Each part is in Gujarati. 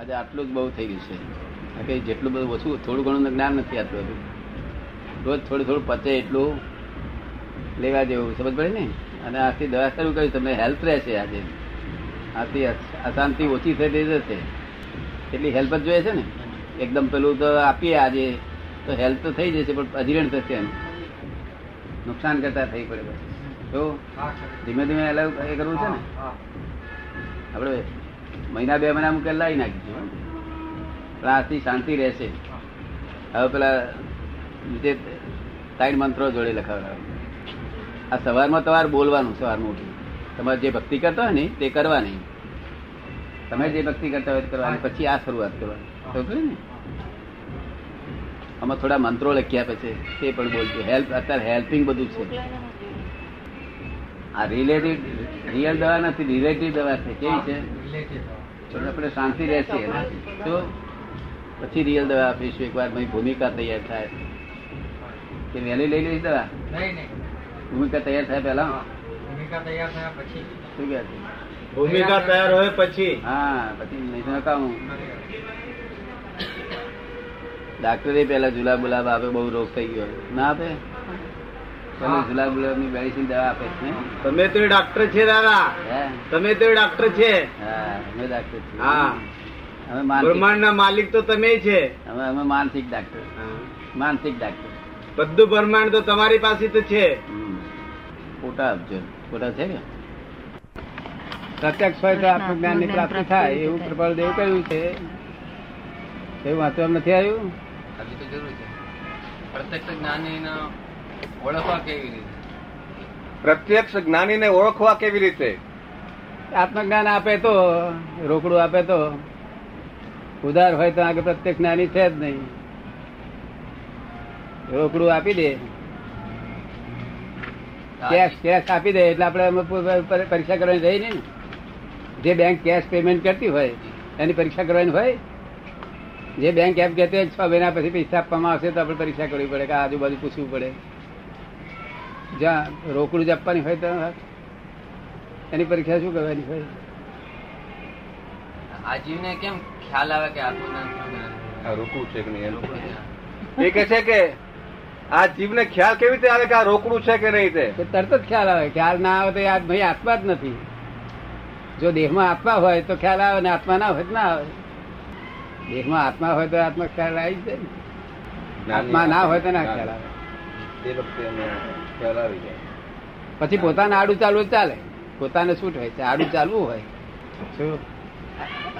આજે આટલું જ બહુ થઈ ગયું છે. આ કઈ જેટલું બધું ઓછું થોડું ઘણું જ્ઞાન નથી આટલું બધું. રોજ થોડું થોડું પચે એટલું લેવા જેવું સમજ પડે ને? અને આથી દવા શરૂ કરી તમને હેલ્પ રહેશે આજે. આથી અશાંતિ ઓછી થઈ રહી જશે એટલી હેલ્પ જ જોઈએ છે ને? એકદમ પેલું તો આપીએ આજે તો હેલ્પ તો થઈ જશે પણ અધિરણ થશે એમ. નુકસાન કરતા થઈ પડે તો ધીમે ધીમે એ કરવું છે ને? આપણે મહિના બે મહિના મુકેલ લાવી નાખીશું આથી શાંતિ રહેશે. હવે પેલા જે ત્રણ મંત્રો જોડે લખાવડા આ સવારમાં તમારે બોલવાનું, સવારમાં ઉઠી તમારે જે ભક્તિ કરતા હોય ને, તે કરવાની. તમે જે ભક્તિ કરતા હોય કરવાની. પછી આ શરૂઆત કરવાની. ને? આમાં થોડા મંત્રો લખ્યા પછી તે પણ બોલજો. હેલ્પ અત્યારે હેલ્પિંગ બધું છે. આ રિલેટિવ રિયલ દવા નથી રિલેટિવ દવા છે. કેવી છે? આપણે શાંતિ રહેશે તો પછી રિયલ દવા આપીશું એક વાર ભૂમિકા તૈયાર થાય. કે વહેલી લઈ લઈશ દવા? નહીં નહીં. ભૂમિકા તૈયાર થાય પેલા ભૂમિકા તૈયાર થયા પછી. શું કહે છે? ભૂમિકા તૈયાર હોય પછી. હા પછી નહીં તો ડાક્ટરે પેલા જુલાબ બુલાબ આપે બહુ રોગ થઈ ગયો. ના આપે? પેલા ગુલાબ ગુલાબની મેડિસિન દવા આપે છે તમે તો ડોક્ટર છે દાદા. તમે તો ડોક્ટર છે. અમે ડોક્ટર છીએ. હા. અમે બ્રહ્માંડ ના માલિક તો તમે છે. અમે અમે માનસિક ડાક્ટર માનસિક ડાક્ટર બધું બ્રહ્માંડ તો તમારી પાસે તો છે. ફોટા આપજો. ફોટા છે ને પ્રત્યક્ષ હોય તો આત્મજ્ઞાનની પ્રાપ્તિ થાય. એવું પ્રબળ દેવ કહ્યું છે. એવું વાંચવા નથી આવ્યું? હજી તો જરૂર છે. પ્રત્યક્ષ જ્ઞાની ઓળખવા કેવી રીતે? પ્રત્યક્ષ જ્ઞાનીને ઓળખવા કેવી રીતે? આત્મજ્ઞાન આપે તો રોકડું આપે તો ઉધાર હોય તો આગળ પ્રત્યક્ષ જ્ઞાની છે જ નહીં. રોકડું આપી દે. કેશ કેશ આપી દે એટલે આપણે પરીક્ષા કરવાની રહી નહીં જે બેંક કેશ પેમેન્ટ કરતી હોય એની પરીક્ષા કરવાની હોય જે બેંક એમ કહેતી હોય છ મહિના પછી પૈસા આપવામાં આવશે તો આપણે પરીક્ષા કરવી પડે કે આજુબાજુ પૂછવું પડે. જ્યાં રોકડું જ આપવાની હોય ત્યાં એની પરીક્ષા શું કરવાની હોય? આ જીવને કેમ ખ્યાલ આવે કે આ રોકડું છે કે નહીં? રોકડું એ કે છે કે આ જીવને ખ્યાલ કેવી રીતે આવે કે આ રોકડું છે કે નહીં તે? તરત જ ખ્યાલ આવે. ખ્યાલ ના આવે તો યાદ ભાઈ આત્મા જ નથી. જો દેહમાં આત્મા હોય તો ખ્યાલ આવે ને આત્મા ના હોય તો ના આવે. દેહમાં આત્મા હોય તો આત્મા ખ્યાલ આવી જાય આત્મા ના હોય તો ના ખ્યાલ આવે. તે વખતે એને ખ્યાલ આવી જાય. પછી પોતાને આડું ચાલવું ચાલે. પોતાને છૂટ હોય છે? આડું ચાલવું હોય. શું?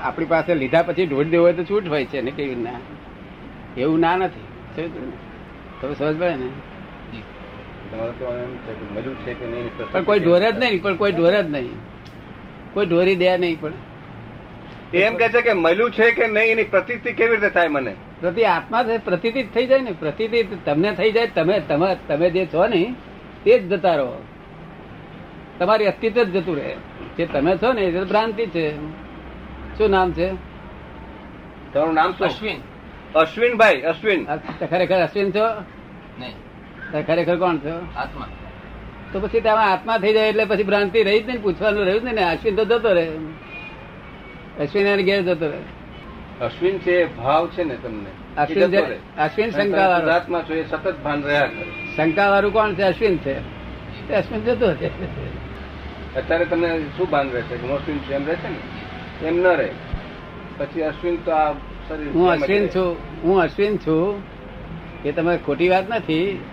આપણી પાસે લીધા પછી ઢોળી દેવું હોય તો છૂટ હોય છે ને કેવી ના એવું ના નથી. તમે સમજ પડે ને? નહીં પણ કોઈ ઢોરે જ નહીં પણ કોઈ ઢોરે જ નહીં. કોઈ ઢોરી દે નહીં પણ. એમ કે છે કે મળ્યું છે કે નહીં એની પ્રતિતિ કેવી રીતે થાય મને? પ્રતિ આત્મા જ થઈ જાય ને પ્રતિતિ તમને થઈ જાય તમે તમે તમે જે છો ને તે જ જતા રહો. તમારી અસ્તિત્વ જ જતું રહે. જે તમે છો ને એ ભ્રાંતિ છે. શું નામ છે? તમારું નામ શું? અશ્વિન. અશ્વિનભાઈ અશ્વિન. ખરેખર અશ્વિન છો? નહીં. ખરેખર કોણ છો? આત્મા. તો પછી તમે આત્મા થઈ જાય એટલે પછી ભ્રાંતિ રહી જ નહીં પૂછવાનું રહ્યું જ નહીં ને અશ્વિન તો જતો રહે. અશ્વિન એને ઘેર જતો રહે. અશ્વિન છે ભાવ છે ને તમને. અશ્વિન છે- અશ્વિન શંકાવાળો. રાતમાં છો એ સતત ભાન રહ્યા કરે. શંકાવાળું કોણ છે? અશ્વિન છે. અશ્વિન જતો છે અત્યારે તમને શું ભાન રહેશે? અશ્વિન છું એમ રહેશે ને? એમ ન રહે. પછી અશ્વિન તો આ શરીર હું અશ્વિન છું. હું અશ્વિન છું. એ તમે ખોટી વાત નથી.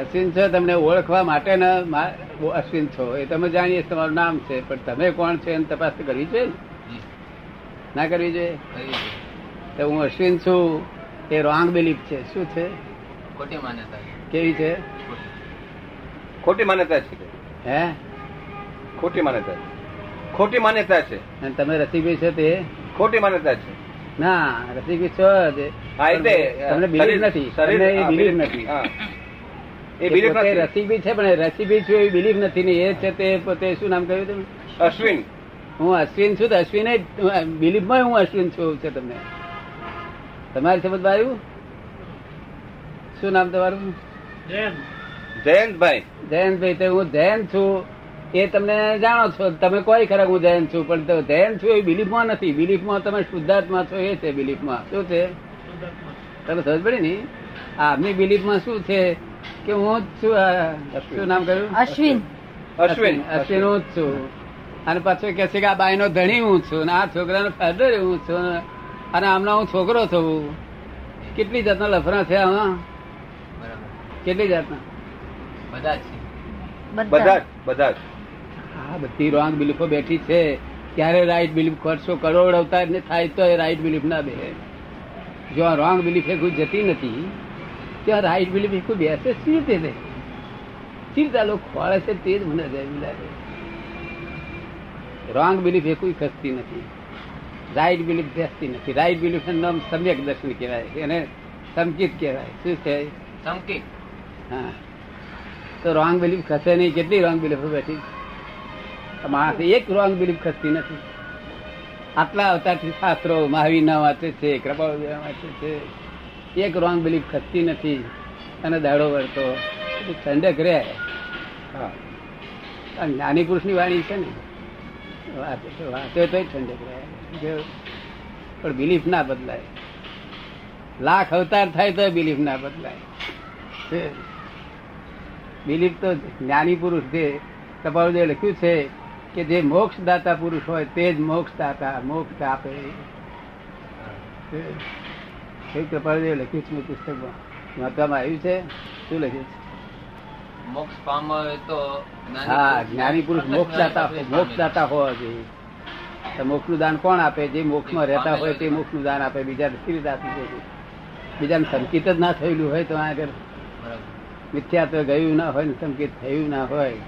અશ્વિન છો તમને ઓળખવા માટે અશ્વિન છો. એ તમે જાણીએ તમારું નામ છે. પણ તમે કોણ છો એની તપાસ કરવી જોઈએ ને? ના કરવી જોઈએ? છે. તો હું અશ્વિન છું. એ રોંગ બિલીફ છે. શું છે? ખોટી માન્યતા કેવી છે? ખોટી. માન્યતા છે. હે? ખોટી માન્યતા ખોટી માન્યતા છે. અને તમે રસીભાઈ છો તે? ખોટી માન્યતા છે. ના રસીભાઈ છો તમને બિલીફ નથી. તમને એ બિલીફ નથી. હા. એ બિલીફ નથી. રસીબી છે પણ રસીબી છું એ બિલીફ નથી ને એ છે તે પોતે શું નામ કહ્યું તમે? અશ્વિન. હું અશ્વિન છું તો અશ્વિન બિલીફમાં હું અશ્વિન છું છે તમને. તમારી સમજ આવ્યું શું નામ તમારું? જયંતભાઈ. જયંતભાઈ તો હું જયંત છું. એ તમને જાણો છો તમે કોઈ ખરા હું જયંત છું પણ જયંત છું એ બિલીફમાં નથી. બિલીફમાં તમે શુદ્ધાત્મા છો એ છે બિલીફમાં શું છે? તમે સમજ પડી ને? આમની બિલીફમાં શું છે કે હું જ છું શું નામ કહ્યું અશ્વિન. અશ્વિન અશ્વિન હું જ છું. અને પાછું કે છે કે આ બાઈનો ધણી હું છું અને આ છોકરાનો ફાધર હું છું અને આમનો હું છોકરો છું. કેટલી જાતના લફરા છે આમાં કેટલી જાતના? બધા જ છે. બધા જ. બધા જ આ બધી રોંગ બિલીફો બેઠી છે. ક્યારે રાઈટ બિલીફ કરશો કરોડ અવતાર ને થાય તો એ રાઈટ બિલીફ ના બે જો આ રોંગ બિલીફ એ કોઈ જતી નથી ત્યાં રાઈટ બિલીફ એ કોઈ બેસે સી રીતે સી રીતે આ લોકો ખોળે છે તે જ મને લાગે. રોંગ બિલીફ એ કોઈ ખસતી નથી. રાઈટ બિલીફ બેસતી નથી. રાઈટ બિલીફ નામ સમ્યક દર્શન કહેવાય. એને સંકિત કહેવાય. શું છે? સંકિત હા. તો રોંગ બિલીફ ખસે નહીં. કેટલી રોંગ બિલીફ બેઠી? માણસ એક રોંગ બિલીફ ખસતી નથી. આટલા અવતારથી શાસ્ત્રો મહાવીર ના વાંચે છે કૃપાળ વાંચે છે. એક રોંગ બિલીફ ખસતી નથી. અને દાડો વળતો. એટલે ઠંડક રહે. હા. જ્ઞાની પુરુષની વાણી છે ને. વાંચે તો પણ બિલીફ ના બદલાય. લાખ અવતાર થાય તો બિલીફ ના બદલાય. બિલીફ તો જ્ઞાની પુરુષ જે કપાળદેવ લખ્યું છે કે જે મોક્ષ દાતા પુરુષ હોય તે જ મોક્ષ દાતા મોક્ષ આપે કપાળદેવ લખ્યું છે પુસ્તકમાં. વાંચવામાં આવ્યું છે. શું લખ્યું છે? મોક્ષ પામે તો હા જ્ઞાની પુરુષ મોક્ષ દાતા મોક્ષ દાતા હોવા જોઈએ. તો મોક્ષનું દાન કોણ આપે? જે મોક્ષમાં રહેતા હોય તે મોક્ષનું દાન આપે. બીજા કેવી રીતે આપી દે બીજાને સંકેત જ ના થયેલું હોય તો આગળ મિથ્યાત્વ ગયું ના હોય ને સંકેત થયું ના હોય.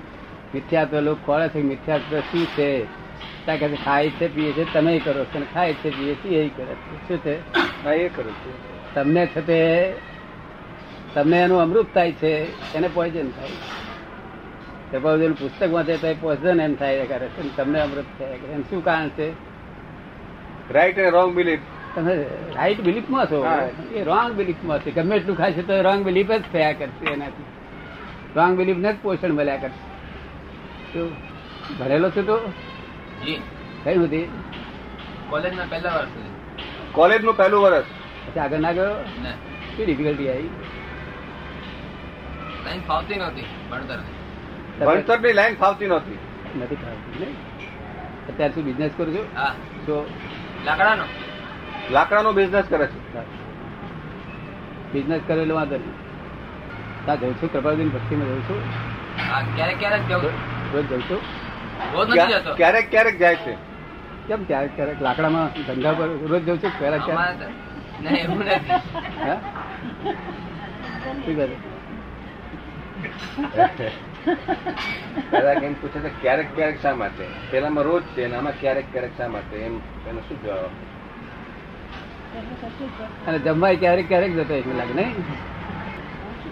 મિથ્યાત્વ લોકો ખોળે છે મિથ્યાત્વ શું છે? ત્યાં ખાય છે પીએ છે તમે કરો છો. ખાય છે પીએ છે એ કરે છે. શું છે? એ કરો છો. તમને છે તે તમને એનું અમૃત થાય છે એને પોઈઝન થાય. કૃપાળુદેવનું પુસ્તક વાંચે તો પોઈઝન એમ થાય કરે છે તમને અમૃત થાય એમ શું કારણ છે? રાઈટ એન્ડ રોંગ બિલીફ તમે રાઈટ બિલીફમાં છો? એ રોંગ બિલીફમાં છે. ગમે એટલું ખાશે તો રોંગ બિલીફ જ થયા કરશે એનાથી. રોંગ બિલીફ ને જ પોષણ મળ્યા કરશે. શું? ભરેલો છે તો? જી. કઈ નથી કોલેજના પહેલા વર્ષ. કોલેજનું પહેલું વર્ષ. પછી આગળ? ના. ગયો ને શું ડિફિકલ્ટી આવી? સાયન્સ ફાવતી નહોતી ભણતર. ભણતરની લાઈન ફાવતી નહોતી. નથી ફાવતી નહીં અત્યારે શું બિઝનેસ કરું છું. હા. તો લાકડાનો? લાકડાનો બિઝનેસ કરે છે. બિઝનેસ કરેલો વાંધો નહીં. ત્યાં જઉં છું કૃપાલદીન ભક્તિમાં જઉં છું. હા ક્યારેક ક્યારેક જઉં. રોજ જઉં છું. રોજ ક્યારેક ક્યારેક જાય છે. કેમ ક્યારેક ક્યારેક? લાકડામાં ધંધા પર રોજ જઉં છું ક્યારેક. ક્યારેક નહીં એવું નથી. હા? શું કરે? દાદા કેમ પૂછે છે ક્યારેક ક્યારેક શા માટે? પેલામાં રોજ છે અને આમાં ક્યારેક ક્યારેક શા માટે? એમ એનો શું જવાબ? અને જમવા ક્યારેક ક્યારેક જતો એક લાગે નહીં?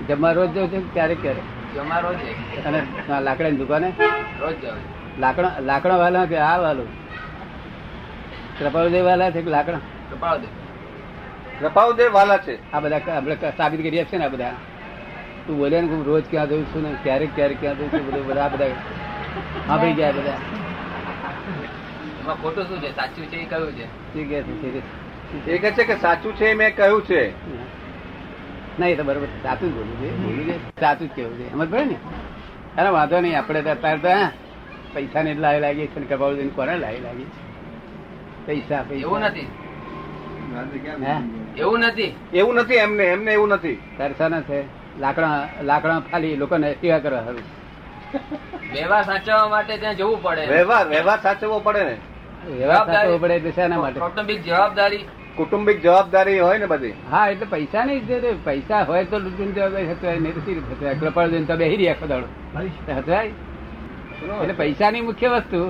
જમવા રોજ જવું છું ક્યારેક ક્યારેક? જમવા રોજ. અને લાકડાની દુકાને? રોજ જવું લાકડા લાકડા વાલા કે આ વાલું? કૃપાળુદેવ વાલા છે કે લાકડા? કૃપાળુદેવ. કૃપાળુદેવ વાલા છે. આ બધા આપણે સાબિત કરી આપશે ને આ બધા. તું બોલે ને હું રોજ ક્યાં જઉં છું ને ક્યારેક ક્યારેક ક્યાં જઉં છું બધું બધા બધા આપી ગયા બધા. એમાં ખોટું શું છે? સાચું છે એ કયું છે? એ કહે છે કે સાચું છે એ મેં કહ્યું છે. ના એ તો બરોબર સાચું જ બોલું છે બોલું છે. સાચું જ કેવું છે. સમજ પડે ને? અરે વાંધો નહીં આપણે તો અત્યારે તો હા, પૈસા ને લાવી લાગી છે ને કપાળું કોને લાવી લાગી પૈસા પૈસા. એવું નથી. હે? એવું નથી? એવું નથી એમને એમને એવું નથી. તરસા ના છે. લાકડા લાકડા ખાલી લોકોને સેવા કરવા સારું વ્યવહાર સાચવવા માટે ત્યાં જવું પડે. વ્યવહાર વ્યવહાર સાચવવો પડે ને. વ્યવહાર સાચવવો પડે એટલે શાના માટે? કૌટુંબિક જવાબદારી. કુટુંબિક જવાબદારી હોય ને બધી. હા એટલે પૈસા નહીં છે પૈસા હોય તો લૂંટીને જવાબદારી હતવાય નહીં તો સી રીતે હતવાય કૃપાળ જઈને તો બેહી રહ્યા આખો દાડો તો હતવાય એટલે પૈસાની મુખ્ય વસ્તુ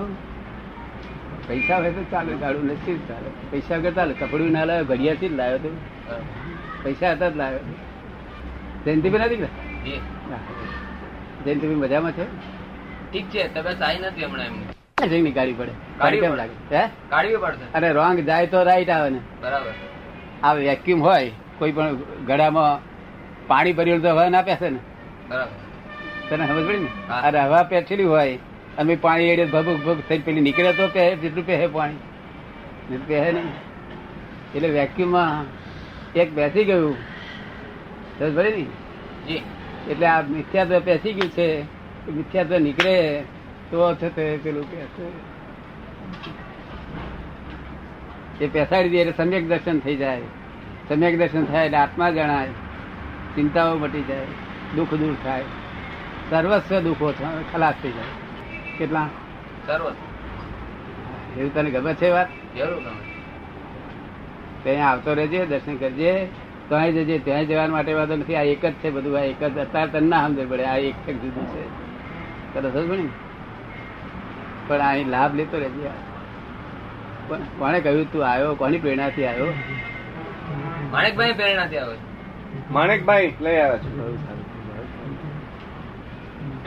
પૈસા હોય તો ચાલે ગાડું નથી ચાલે. પૈસા વગર ચાલે. કપડું ના લાવ્યો ઘડિયાળથી જ લાવ્યો તો. પૈસા હતા જ લાવ્યો જયંતિભાઈ નથી ને જયંતિભાઈ મજામાં છે? ઠીક છે તબિયત સારી નથી હમણાં એમની. જઈને ગાડી પડે. ગાડી કેમ લાગે? હે? કાઢવી પડશે. અરે રોંગ જાય તો રાઈટ આવે ને. બરાબર. આ વેક્યુમ હોય કોઈ પણ ગળામાં પાણી ભર્યું તો હવા ના પેસે ને. બરાબર. તને સમજ પડી ને. અરે હવા પેઠેલી હોય અને પાણી એડે ભગ ભગ થઈ પેલી નીકળે તો પહે જેટલું પહે પાણી. જેટલું પહે નહીં. એટલે વેક્યુમમાં એક બેસી ગયું. એટલે આ મિથ્યાત્વ પેસી ગયું છે મિથ્યાત્વ નીકળે તો થતે પેલું એ પેસાડી દે એટલે સમ્યક દર્શન થઈ જાય. સમ્યક દર્શન થાય એટલે આત્મા જણાય. ચિંતાઓ મટી જાય દુઃખ દૂર થાય. સર્વસ્વ દુઃખો ખલાસ થઈ જાય. કેટલા? સર્વસ્વ. એવું તને ગમે છે વાત? જરૂર ગમે ત્યાં આવતો રહેજે દર્શન કરજે. ત્યાં જજે ત્યાં જવા માટે વાંધો નથી આ એક જ છે બધું આ એક જ અત્યારે તને ના સમજે પડે આ એક જ જુદું છે. પડી? ને? પણ અહીં લાભ લેતો રહેજે પણ કોણે કહ્યું તું આવ્યો? કોની પ્રેરણાથી આવ્યો? માણેકભાઈ પ્રેરણાથી આવ્યો. માણેકભાઈ લઈ આવ્યા છે. બહુ સારું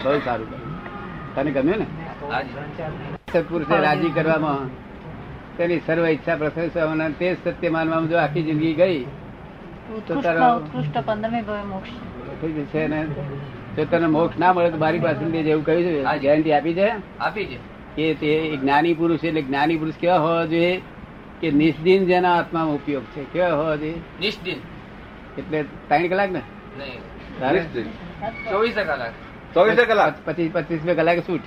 બહુ સારું. તને ગમ્યું ને? હાજી. સત્પુરુષે રાજી કરવામાં. તેની સર્વ ઈચ્છા પ્રશંસા તે જ સત્ય માનવામાં જો આખી જિંદગી ગઈ જો તને મોક્ષ ના મળે તો મારી પાસે એવું કહ્યું છે. ગેરંટી આપી છે? આપી છે. કે તે જ્ઞાની પુરુષ એટલે જ્ઞાની પુરુષ કેવા હોવા જોઈએ? કે નિષ્દિન જેના આત્મામાં ઉપયોગ છે કેવા હોવા જોઈએ? નિષ્દિન. એટલે ત્રણ કલાક ને. ચોવીસ કલાક. ચોવીસ કલાક? પચીસ પચીસ બે કલાકે છૂટ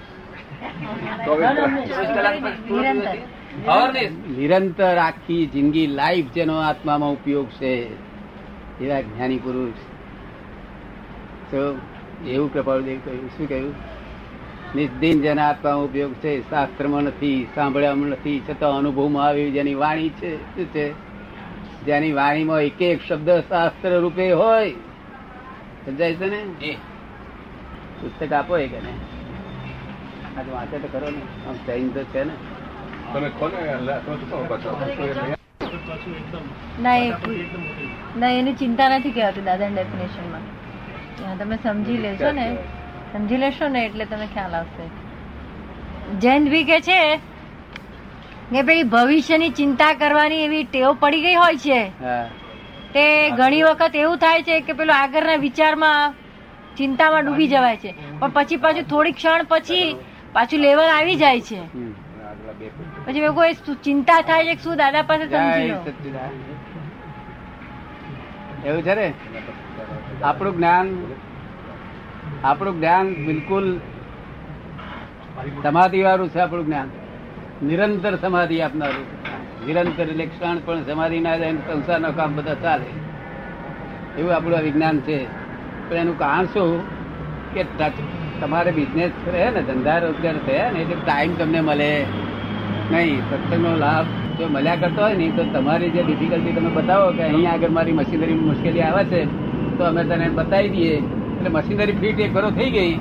નિરંતર. આખી જિંદગી લાઈફ જેનો આત્મામાં ઉપયોગ છે. એવા જ્ઞાની પુરુષ. તો એવું કહ્યું શું કહ્યું? નિર્દિન જેના આત્મા ઉપયોગ છે શાસ્ત્રમાં નથી સાંભળ્યામાં નથી છતાં અનુભવમાં આવ્યું જેની વાણી છે શું છે? જેની વાણીમાં એક એક શબ્દ શાસ્ત્ર રૂપે હોય. સમજાય છે ને? પુસ્તક આપો એ કે આજે વાંચે તો ખરો ને. આમ સૈન તો છે ને. તમે કોને? ના ના એની ચિંતા નથી કહેવાતી દાદા ડેફિનેશનમાં તમે સમજી લેશો ને. સમજી લેશો ને એટલે તમે ખ્યાલ આવશે. જૈન ભી કે છે કે ભાઈ ભવિષ્યની ચિંતા કરવાની એવી ટેવ પડી ગઈ હોય છે. તે ઘણી વખત એવું થાય છે કે પેલો આગળના વિચારમાં ચિંતામાં ડૂબી જવાય છે. પણ પછી પાછું થોડી ક્ષણ પછી પાછું લેવલ આવી જાય છે. પછી મેં કોઈ ચિંતા થાય છે શું દાદા પાસે સમજી લો એવું છે ને? આપણું જ્ઞાન આપણું જ્ઞાન બિલકુલ સમાધિ વાળું છે આપણું જ્ઞાન. નિરંતર સમાધિ આપનારું નિરંતર એટલે ક્ષણ પણ સમાધિ ના જાય સંસારના કામ બધા ચાલે. એવું આપણું આ વિજ્ઞાન છે. પણ એનું કારણ શું? કે તમારે બિઝનેસ રહે ને ધંધા રોજગાર થયા ને એટલે ટાઈમ તમને મળે. નહીં, સત્સંગનો લાભ જો મળ્યા કરતો હોય ને, તો તમારી જે ડિફિકલ્ટી તમે બતાવો કે અહીંયા આગળ મારી મશીનરી મુશ્કેલી આવે છે, તો અમે તને બતાવી દઈએ. એટલે મશીનરી ફિટ એક ઘરો થઈ ગઈ.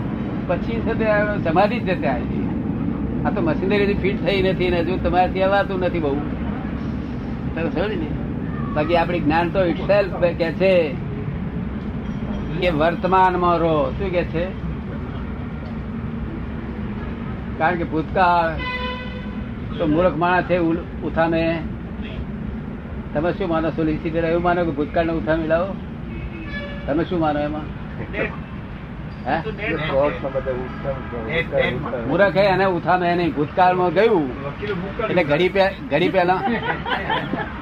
પછી છે સમાધિ જ જતા આવી આ તો મશીનરી ફિટ થઈ નથી ને હજુ તમારાથી અવાતું નથી બહુ. સમજ ને? બાકી આપણી જ્ઞાન તો ઇટસેલ્ફ કે છે કે વર્તમાનમાં રહો. શું કે છે? કારણ કે ભૂતકાળ તો મૂર્ખ માણસ છે ઉઠાને તમે શું માનો સોલિસિટર એવું માનો કે ભૂતકાળ ને ઉથામે લાવો? તમે શું માનો એમાં. મૂર્ખ હે એને ઉથામે નહીં. ભૂતકાળમાં ગયું. એટલે ઘડી પે ઘડી પેલા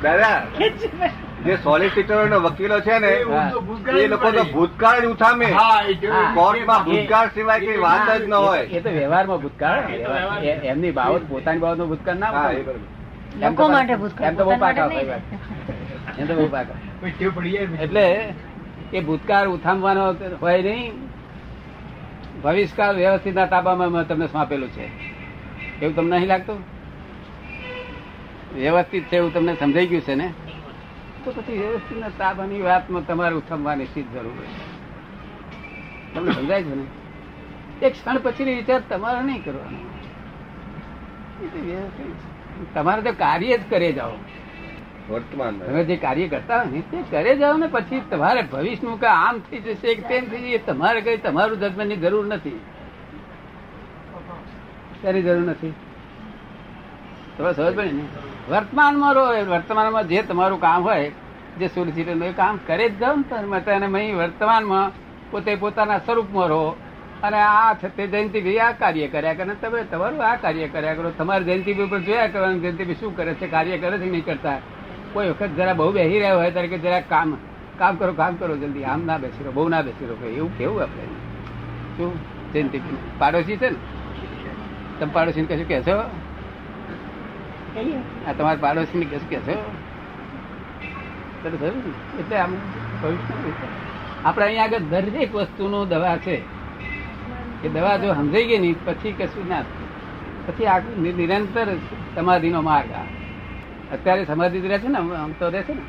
દાદા જે સોલિસિટર ને વકીલો છે ને એ લોકો તો ભૂતકાળ જ ઉઠામે. કોર્ટમાં ભૂતકાળ સિવાય કઈ વાત જ ન હોય. એ તો વ્યવહારમાં ભૂતકાળ. એમની બાબત પોતાની બાબતનો ભૂતકાળ ના હા, એ બોલે. બરાબર. એમ તો લોકો માટે ભૂતકાળ, એમ તો બહુ પાકા હોય એમ તો બહુ પાકા. એટલે એ ભૂતકાળ ઉથામવાનો હોય નહીં. ભવિષ્યકાળ વ્યવસ્થિતના તાબામાં મેં તમને સોંપેલું છે. એવું તમને નહીં લાગતું? વ્યવસ્થિત છે એવું તમને સમજાઈ ગયું છે ને? તો પછી વ્યવસ્થિત તાબાની વાતમાં તમારે ઉઠમવાની શી જરૂર છે તમને સમજાય છે ને? એક ક્ષણ પછી વિચાર તમારે નહીં કરવાનો. તમારે તો કાર્ય જ કરે જાઓ. વર્તમાન તમે જે કાર્ય કરતા હોય ને તે કરે જાઓ ને પછી તમારે ભવિષ્યનું કે આમ થઈ જશે કે તેમ થઈ જશે તમારે કઈ તમારું જજમેન્ટની જરૂર નથી. તેની જરૂર નથી. તમે સમજ પડે ને? વર્તમાનમાં રહો વર્તમાનમાં જે તમારું કામ હોય, જે સોલિસિટર એ કામ કરે જ જાઓ ને અહીં વર્તમાનમાં પોતે પોતાના સ્વરૂપમાં રહો અને આ તે જયંતિભાઈ આ કાર્ય કર્યા કરે. તમે તમારું આ કાર્ય કર્યા કરો. તમારે જયંતિભાઈ ઉપર જોયા કરવાનું જયંતિભાઈ શું કરે છે, કાર્ય કરે છે નહીં કરતા? કોઈ વખત જરા બહુ બેસી રહ્યા હોય ત્યારે કે જરા કામ કામ કરો કામ કરો, જલ્દી આમ ના બેસી રહો, બહુ ના બેસી રહો. એવું કેવું આપણે? શું? જયંતિભાઈ પાડોશી છે ને? તમે પાડોશી કશું કહેશો? આ તમારા પાડોશી ને કેસ કે ને? એટલે આમ ભવિષ્ય આપણે અહીંયા આગળ દરેક વસ્તુનું દવા છે. એ દવા જો સમજાઈ ગઈ નહીં પછી કશું ના પછી આ નિરંતર સમાધિનો માર્ગ આ. અત્યારે સમાધિ જ રહે છે ને આમ તો રહે છે ને.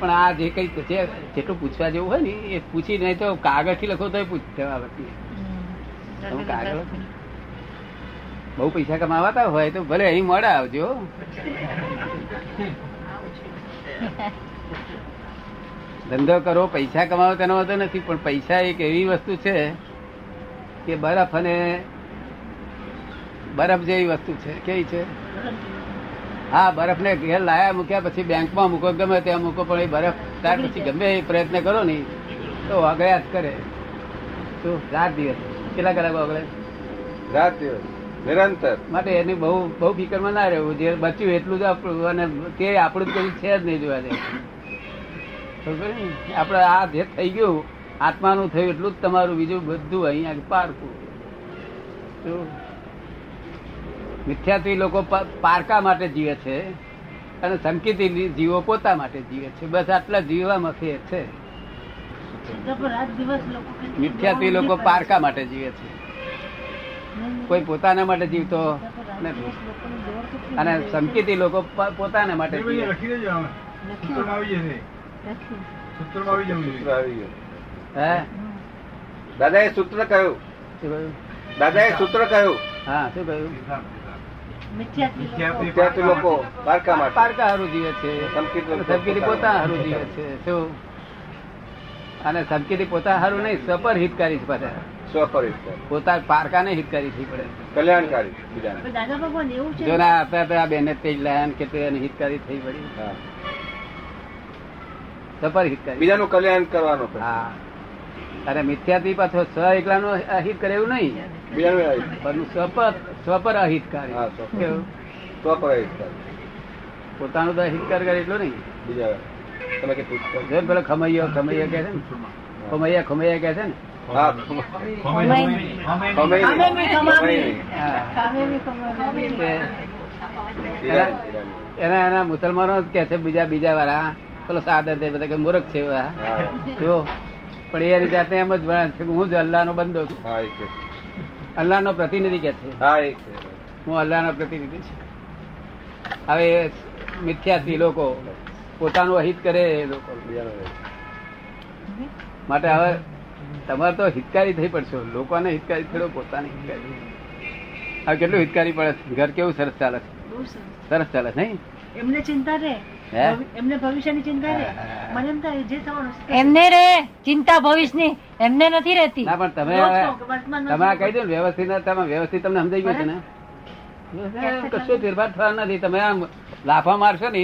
પણ આ જે કઈ છે જેટલું પૂછવા જેવું હોય ને એ પૂછી નહીં તો કાગળથી લખો તો પૂછ જવાબ નથી કાગળ. બહુ પૈસા કમાવાતા હોય તો ભલે અહીં મોડા આવજો. ધંધો કરો, પૈસા કમાવો તેનો વાંધો નથી, પણ પૈસા એક એવી વસ્તુ છે કે બરફ અને બરફ જેવી વસ્તુ છે. કેવી છે? હા બરફ ને ઘેર લાયા મૂક્યા પછી બેંકમાં મૂકો, ગમે ત્યાં મૂકો, પણ એ બરફ ત્યાર પછી ગમે એ પ્રયત્ન કરો ને, તો અગળ્યા જ કરે. શું? રાત દિવસ. કેટલા કલાક અગળે રાત દિવસ. નિરંતર. માટે એની બહુ બહુ ફિકરમાં ના રહેવું. જે બચ્યું એટલું જ આપણું અને તે આપણું જ કઈ છે જ નહીં જોવા આપણે આ જે થઈ ગયું આત્માનું થયું એટલું જ તમારું બીજું બધું અહીંયા પારકું મિથ્યાથી લોકો પારકા માટે જીવે છે અને સંકેતી જીવો પોતા માટે જીવે છે. બસ આટલા જીવવામાં ફેર છે. મિથ્યાથી લોકો પારકા માટે જીવે છે. કોઈ પોતાના માટે જીવતો નથી. અને સંકેતી લોકો પોતાના માટે દાદા એ સૂત્ર કહ્યું. દાદા એ સૂત્ર કહ્યું. હા શું કહ્યું? વિદ્યાર્થી લોકો. પારકા પારકા હારું જીવે છે. સંકેતી પોતા હારું જીવે છે. શું? અને સંકેતી પોતા હારું નહીં સપર હિતકારી છે પાછા. પોતા પારકા ને હિતકારી થઈ પડે કલ્યાણકારી દાદા ભગવાન એવું છે જો ના આ બેને તેજ લાયા કે તે હિતકારી થઈ પડી સપર હિતકારી બીજાનું કલ્યાણ કરવાનું. હા. અને મિથ્યાથી પાછો સ્વ એકલાનો અહિત કરે એવું નહીં. પણ સ્વપર સ્વપર અહિત કરે. સ્વપર. અહિત પોતાનું તો અહિતકાર કરે એટલું નહીં. બીજા તમે કે પેલો ખમૈયો ખમૈયો કે છે ને? ખમૈયા ખમૈયા કે છે ને? એના એના મુસલમાનો જ કે છે બીજા બીજા વાળા. પેલો સાદર છે બધા કે મૂર્ખ છે જો પણ એ જાતે એમ જ ભણે છે હું જ અલ્લાહનો બંદો છું. અલ્લાહ નો પ્રતિનિધિ કે છે. હું અલ્લાહ નો હું અલ્લાહનો પ્રતિનિધિ છું. હવે મિથ્યાથી લોકો પોતાનું અહિત કરે એ લોકો. માટે હવે તમારે તો હિતકારી થઈ પડશો. લોકોને હિતકારી થયો પોતાને હિતકારી. હવે કેટલું હિતકારી પડે? છે? ઘર કેવું સરસ ચાલે છે? સરસ. સરસ ચાલે નહીં? એમને ચિંતા રે. એમને ભવિષ્યની ચિંતા રે. મને એમ થાય જે થવાનું એમને રે. ચિંતા ભવિષ્યની. એમને નથી રહેતી. ના પણ તમે હવે તમે આ કહી દો ને વ્યવસ્થિત ના તમે વ્યવસ્થિત તમને સમજાઈ ગયું છે ને? કશું ફેરફાર થવા નથી. તમે આમ લાફા મારશો ને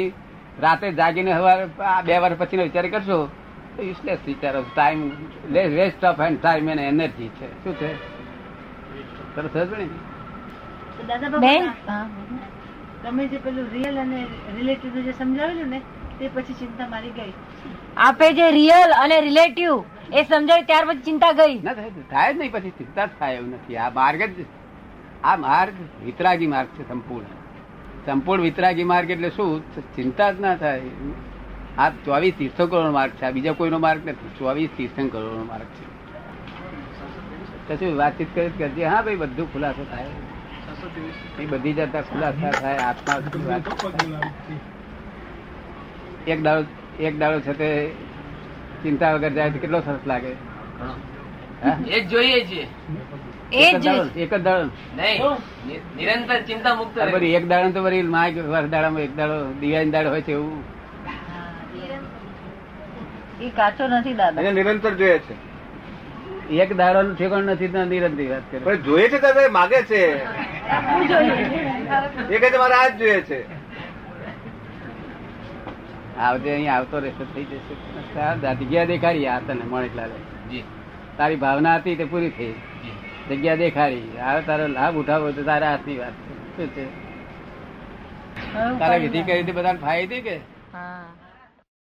રાતે જાગીને સવારે આ બે વાર પછી વિચાર કરશો યુઝલેસ વિચારો time waste of and time and energy છે. શું છે? સરસ? બેન? તમે જે પેલું રિયલ અને રિલેટિવ જે સમજાવેલું ને તે પછી ચિંતા મારી ગઈ. આપે જે રિયલ અને રિલેટિવ એ સમજાય ત્યાર પછી ચિંતા ગઈ. ના થાય જ નહીં પછી ચિંતા જ થાય એવું નથી. આ માર્ગ જ આ માર્ગ વિતરાગી માર્ગ છે સંપૂર્ણ. સંપૂર્ણ વિતરાગી માર્ગ એટલે શું? ચિંતા જ ના થાય. આ ચોવીસ તીર્થંકરોનો માર્ગ છે આ બીજા કોઈનો માર્ગ નથી. ચોવીસ તીર્થંકરોનો માર્ગ છે. તો વાતચીત કરી કરજે. હા ભાઈ બધું ખુલાસો થાય. એ બધી જતા ખુલાસા થાય આત્મા એક દાડો એક દાડો છે તે ચિંતા વગર જાય તો કેટલો સરસ લાગે. એક એ જોઈએ છે. એક જ જ દાડો એક દાડો નહીં નિરંતર ચિંતા મુક્ત એક દાડો તો વરી વર્ષ દાડામાં એક દાડો દિવાળી દાડો હોય છે એવું. એ કાચો નથી દાદા. એને નિરંતર જોઈએ છે. એક દાડો નું ઠેકાણ નથી તો નિરંતર વાત કરે. પણ જોઈએ છે દાદા માગે છે. એ કહે છે મારે આ જ જોઈએ છે. આવજે અહીં આવતો રહેશે થઈ જશે. જગ્યા દેખાડી આ તને મણિકલાલે જી. તારી ભાવના હતી તે પૂરી થઈ. જગ્યા દેખાડી. હવે તારો લાભ ઉઠાવો તો તારા હાથની વાત શું છે? તારા વિધિ કરી હતી બધાને ફાયદી કે? હા.